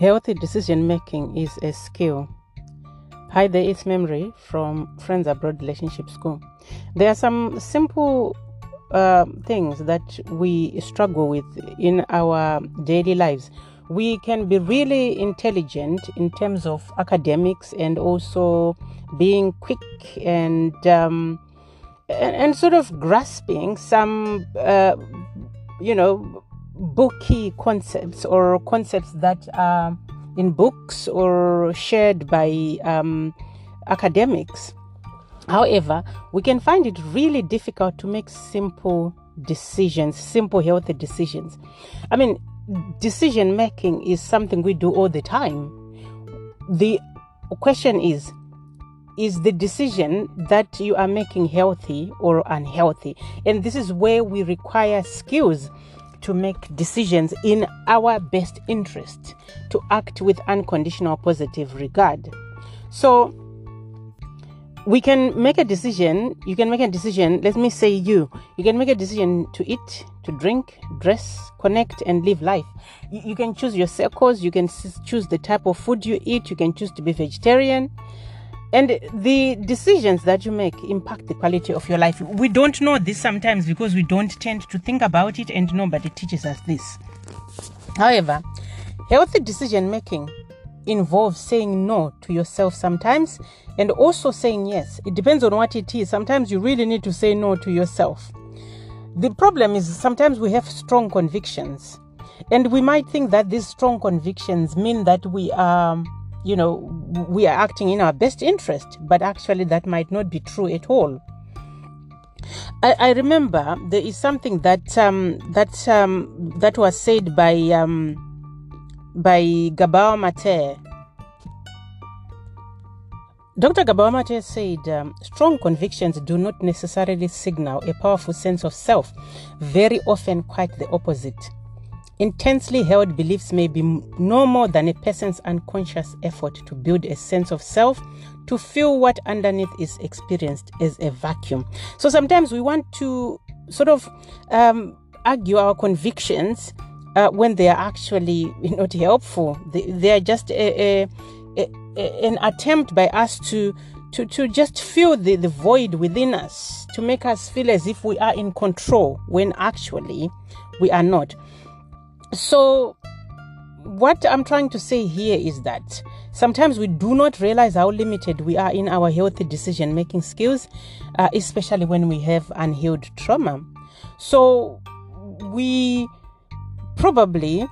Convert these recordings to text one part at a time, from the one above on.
Healthy decision making is a skill. Hi there, it's Memory from Friends Abroad Relationship School. There are some simple uh, things that we struggle with in our daily lives. We can be really intelligent in terms of academics and also being quick and um, and, and, sort of grasping some uh, you know booky concepts or concepts that are in books or shared by um, academics. However, we can find it really difficult to make simple decisions, simple, healthy decisions. I mean, decision making is something we do all the time. The question is, is the decision that you are making healthy or unhealthy? And this is where we require skills to make decisions in our best interest, to act with unconditional positive regard. So, we can make a decision. You can make a decision. Let me say you. You can make a decision to eat, to drink, dress, connect, and live life. You, you can choose your circles. You can choose the type of food you eat. You can choose to be vegetarian. And the decisions that you make impact the quality of your life. We don't know this sometimes because we don't tend to think about it and nobody teaches us this. However, healthy decision making involves saying no to yourself sometimes and also saying yes. It depends on what it is. Sometimes you really need to say no to yourself. The problem is sometimes we have strong convictions and we might think that these strong convictions mean that we are you know, we are acting in our best interest, but actually that might not be true at all. I, I remember there is something that um, that um, that was said by um, by Gabor Mate. Dr. Gabor Mate said, um, strong convictions do not necessarily signal a powerful sense of self, very often quite the opposite. Intensely held beliefs may be no more than a person's unconscious effort to build a sense of self, to feel what underneath is experienced as a vacuum. So sometimes we want to sort of um, argue our convictions uh, when they are actually not helpful. They, they are just a, a, a, an attempt by us to to, to just fill the, the void within us, to make us feel as if we are in control when actually we are not. So, what I'm trying to say here is that sometimes we do not realize how limited we are in our healthy decision making skills, uh, especially when we have unhealed trauma. So, we probably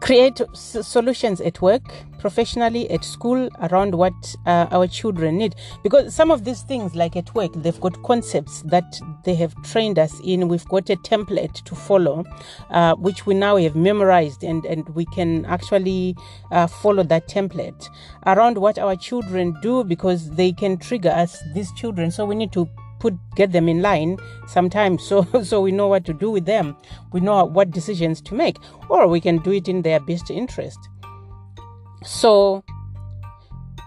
create solutions at work, professionally, at school, around what uh, our children need. Because some of these things, like at work, they've got concepts that they have trained us in. We've got a template to follow, uh, which we now have memorized, and, and we can actually uh, follow that template around what our children do because they can trigger us, these children. So we need to put get them in line sometimes so so we know what to do with them we know what decisions to make or we can do it in their best interest so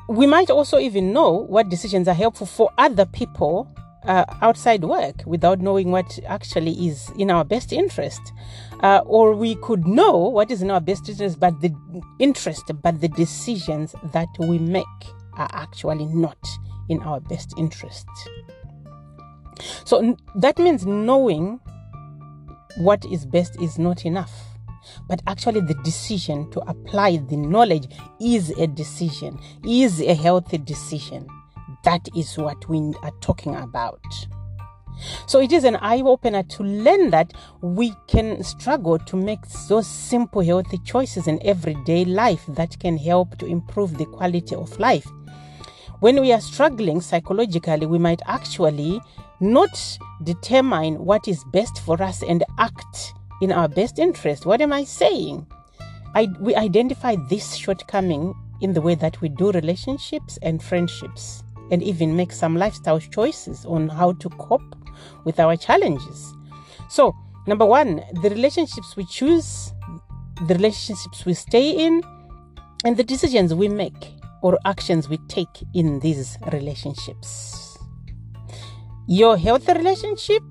we might also even know what decisions are helpful for other people uh, outside work without knowing what actually is in our best interest. Uh, or we could know what is in our best interest, but the interest, but the decisions that we make are actually not in our best interest. So that means knowing what is best is not enough. But actually, the decision to apply the knowledge is a decision, is a healthy decision. That is what we are talking about. So it is an eye opener to learn that we can struggle to make those simple, healthy choices in everyday life that can help to improve the quality of life. When we are struggling psychologically, we might actually not determine what is best for us and act in our best interest. What am I saying? I, we identify this shortcoming in the way that we do relationships and friendships, and even make some lifestyle choices on how to cope with our challenges. So, number one, the relationships we choose, the relationships we stay in, and the decisions we make or actions we take in these relationships. Your healthy relationship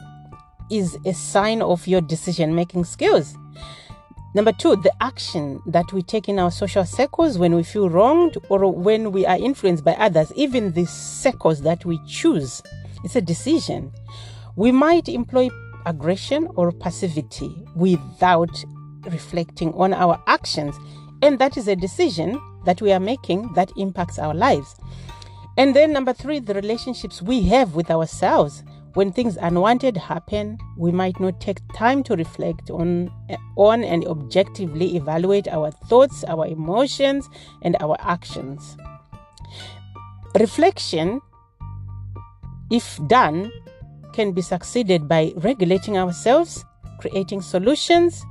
is a sign of your decision making skills. Number two, the action that we take in our social circles when we feel wronged or when we are influenced by others, even the circles that we choose. It's a decision. We might employ aggression or passivity without reflecting on our actions. And that is a decision that we are making that impacts our lives. And then, number three, the relationships we have with ourselves. When things unwanted happen, we might not take time to reflect on, on and objectively evaluate our thoughts, our emotions, and our actions. Reflection, if done, can be succeeded by regulating ourselves, creating solutions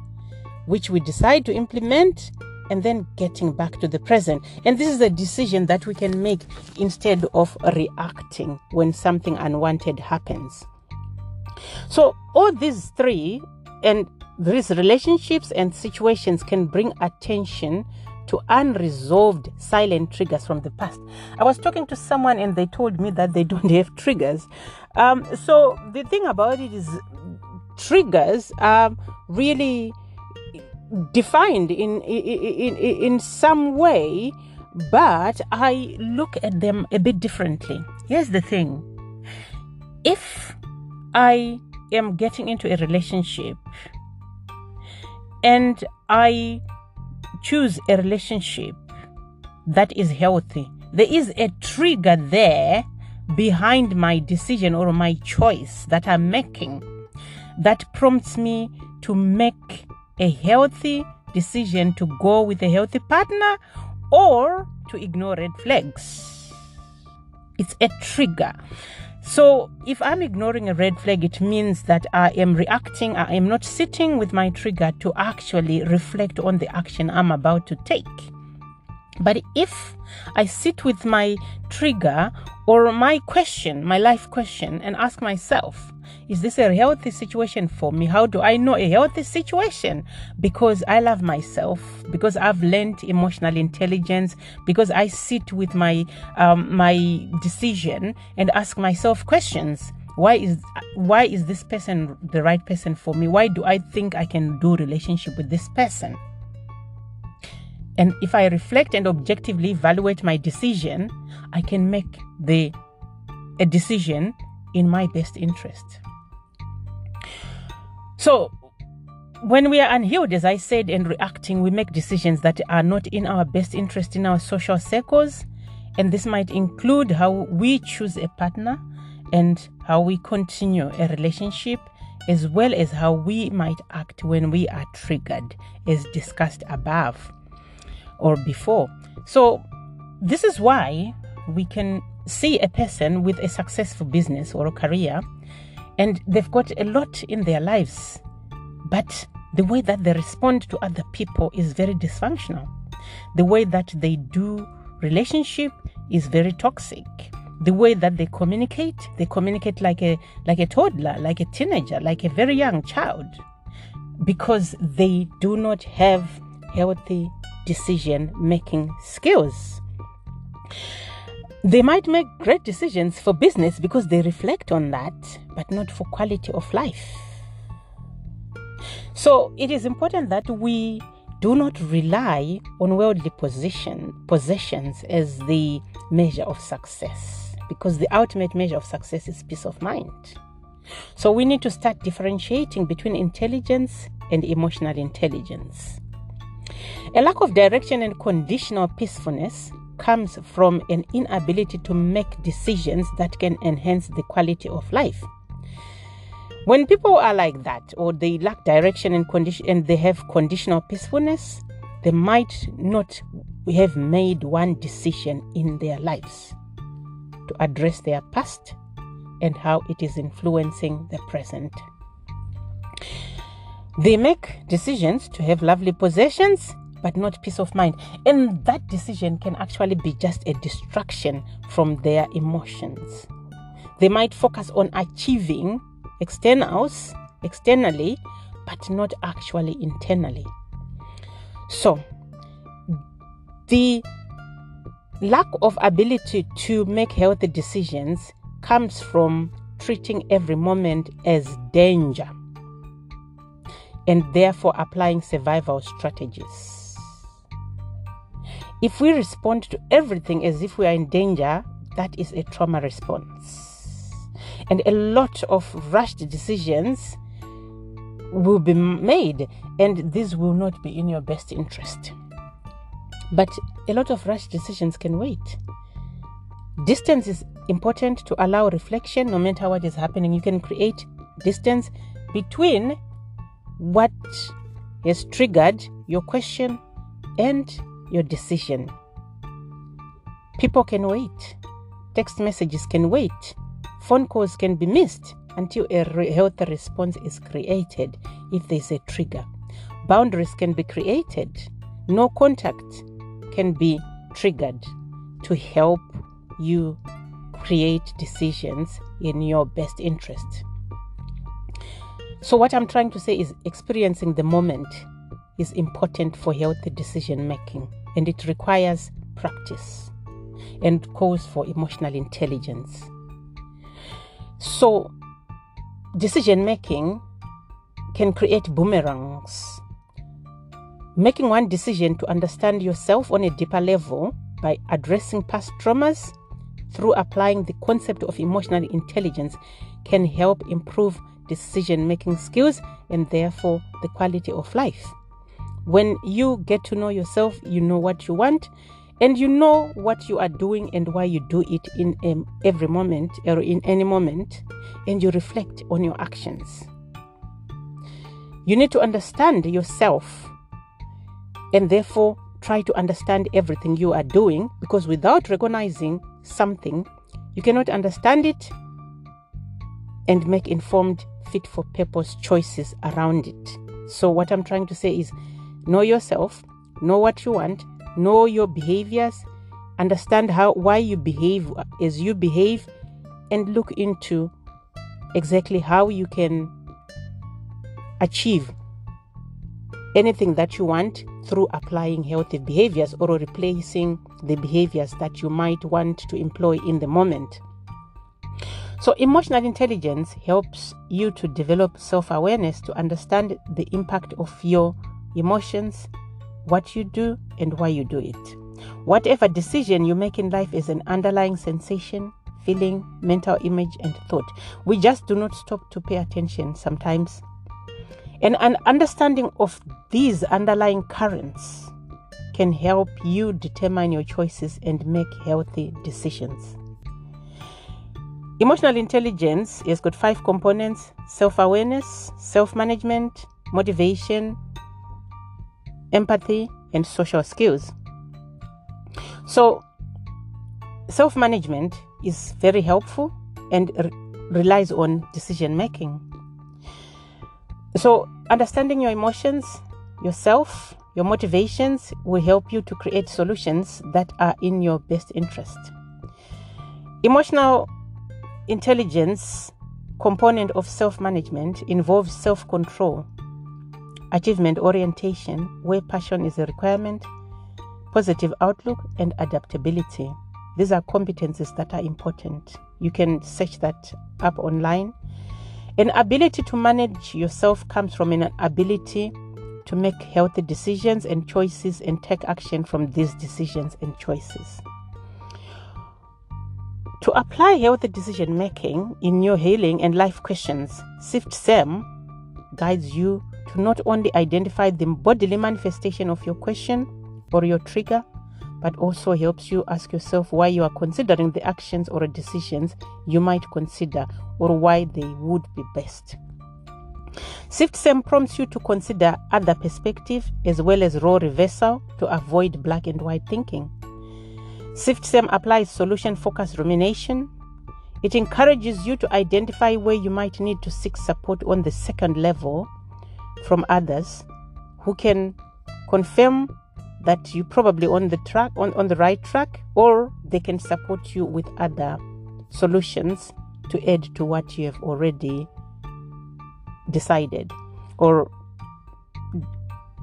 which we decide to implement, and then getting back to the present. And this is a decision that we can make instead of reacting when something unwanted happens. So, all these three and these relationships and situations can bring attention to unresolved silent triggers from the past. I was talking to someone and they told me that they don't have triggers. Um, so, the thing about it is, triggers are really defined in, in, in some way, but I look at them a bit differently. Here's the thing if I am getting into a relationship and I choose a relationship that is healthy, there is a trigger there behind my decision or my choice that I'm making that prompts me to make a healthy decision to go with a healthy partner or to ignore red flags. It's a trigger. So, if I'm ignoring a red flag, it means that I am reacting, I am not sitting with my trigger to actually reflect on the action I'm about to take. But if I sit with my trigger or my question, my life question, and ask myself, is this a healthy situation for me? How do I know a healthy situation? Because I love myself, because I've learned emotional intelligence, because I sit with my um, my decision and ask myself questions. Why is why is this person the right person for me? Why do I think I can do relationship with this person? And if I reflect and objectively evaluate my decision, I can make the a decision in my best interest. So, when we are unhealed, as I said, and reacting, we make decisions that are not in our best interest in our social circles. And this might include how we choose a partner and how we continue a relationship, as well as how we might act when we are triggered, as discussed above or before. So, this is why we can see a person with a successful business or a career and they've got a lot in their lives, but the way that they respond to other people is very dysfunctional. The way that they do relationship is very toxic. The way that they communicate, they communicate like a like a toddler, like a teenager, like a very young child because they do not have healthy decision making skills. They might make great decisions for business because they reflect on that, but not for quality of life. So it is important that we do not rely on worldly position, possessions as the measure of success, because the ultimate measure of success is peace of mind. So we need to start differentiating between intelligence and emotional intelligence. A lack of direction and conditional peacefulness comes from an inability to make decisions that can enhance the quality of life. When people are like that, or they lack direction and condition, and they have conditional peacefulness, they might not have made one decision in their lives to address their past and how it is influencing the present. They make decisions to have lovely possessions but not peace of mind. And that decision can actually be just a distraction from their emotions. They might focus on achieving externals externally, but not actually internally. So, the lack of ability to make healthy decisions comes from treating every moment as danger. And therefore applying survival strategies. If we respond to everything as if we are in danger, that is a trauma response. And a lot of rushed decisions will be made, and this will not be in your best interest. But a lot of rushed decisions can wait. Distance is important to allow reflection no matter what is happening. You can create distance between what has triggered your question and your decision. People can wait. Text messages can wait. Phone calls can be missed until a re- healthy response is created if there's a trigger. Boundaries can be created. No contact can be triggered to help you create decisions in your best interest. So, what I'm trying to say is experiencing the moment is important for healthy decision making and it requires practice and calls for emotional intelligence. So, decision making can create boomerangs. Making one decision to understand yourself on a deeper level by addressing past traumas through applying the concept of emotional intelligence can help improve decision making skills and therefore the quality of life. When you get to know yourself, you know what you want and you know what you are doing and why you do it in um, every moment or in any moment, and you reflect on your actions. You need to understand yourself and therefore try to understand everything you are doing because without recognizing something, you cannot understand it and make informed, fit for purpose choices around it. So, what I'm trying to say is know yourself, know what you want, know your behaviors, understand how why you behave as you behave, and look into exactly how you can achieve anything that you want through applying healthy behaviors or replacing the behaviors that you might want to employ in the moment. So, emotional intelligence helps you to develop self awareness to understand the impact of your emotions, what you do, and why you do it. Whatever decision you make in life is an underlying sensation, feeling, mental image, and thought. We just do not stop to pay attention sometimes. And an understanding of these underlying currents can help you determine your choices and make healthy decisions. Emotional intelligence has got five components self awareness, self management, motivation, empathy, and social skills. So, self management is very helpful and re- relies on decision making. So, understanding your emotions, yourself, your motivations will help you to create solutions that are in your best interest. Emotional intelligence component of self management involves self control achievement orientation, where passion is a requirement, positive outlook, and adaptability. These are competencies that are important. You can search that up online. An ability to manage yourself comes from an ability to make healthy decisions and choices and take action from these decisions and choices. To apply healthy decision making in your healing and life questions, SIFT SEM guides you to not only identify the bodily manifestation of your question or your trigger, but also helps you ask yourself why you are considering the actions or decisions you might consider or why they would be best. Sift SEM prompts you to consider other perspective as well as role reversal to avoid black and white thinking. Sift SAM applies solution focused rumination. It encourages you to identify where you might need to seek support on the second level from others who can confirm that you're probably on the track on, on the right track or they can support you with other solutions to add to what you have already decided or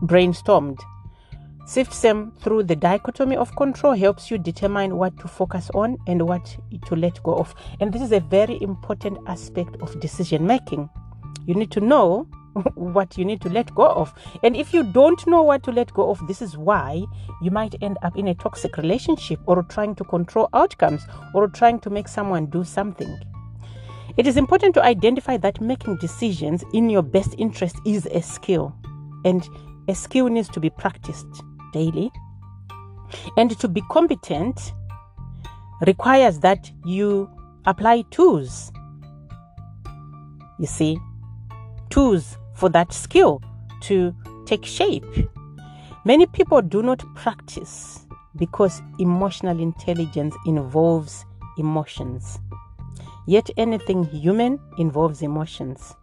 brainstormed SIFT-SAM through the dichotomy of control helps you determine what to focus on and what to let go of. And this is a very important aspect of decision making. You need to know what you need to let go of. And if you don't know what to let go of, this is why you might end up in a toxic relationship or trying to control outcomes or trying to make someone do something. It is important to identify that making decisions in your best interest is a skill, and a skill needs to be practiced daily. And to be competent requires that you apply tools. You see, tools for that skill to take shape. Many people do not practice because emotional intelligence involves emotions. Yet anything human involves emotions.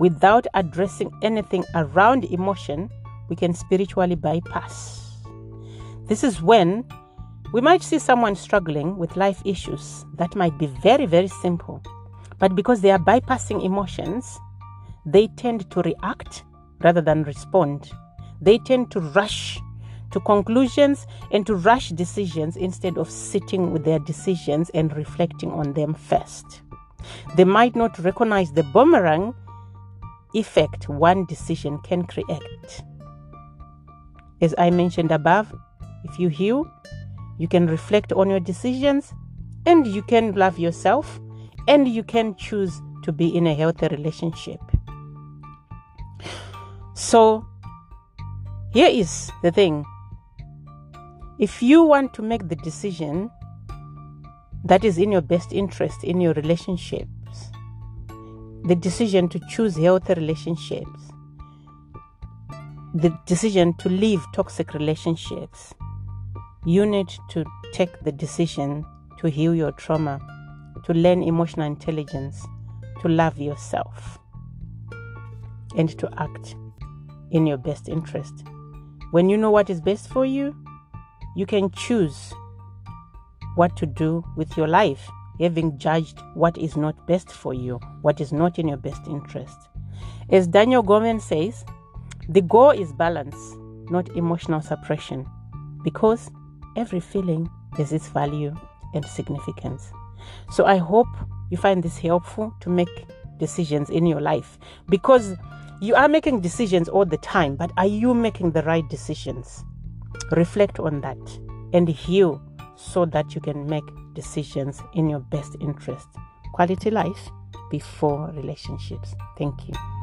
Without addressing anything around emotion, we can spiritually bypass. This is when we might see someone struggling with life issues that might be very, very simple, but because they are bypassing emotions, they tend to react rather than respond. They tend to rush to conclusions and to rush decisions instead of sitting with their decisions and reflecting on them first. They might not recognize the boomerang effect one decision can create. As I mentioned above, if you heal, you can reflect on your decisions and you can love yourself and you can choose to be in a healthy relationship. So, here is the thing if you want to make the decision that is in your best interest in your relationships, the decision to choose healthy relationships, the decision to leave toxic relationships, you need to take the decision to heal your trauma, to learn emotional intelligence, to love yourself, and to act in your best interest. When you know what is best for you, you can choose what to do with your life, having judged what is not best for you, what is not in your best interest. As Daniel Goleman says, the goal is balance, not emotional suppression, because every feeling has its value and significance. So I hope you find this helpful to make decisions in your life because you are making decisions all the time, but are you making the right decisions? Reflect on that and heal so that you can make decisions in your best interest. Quality life before relationships. Thank you.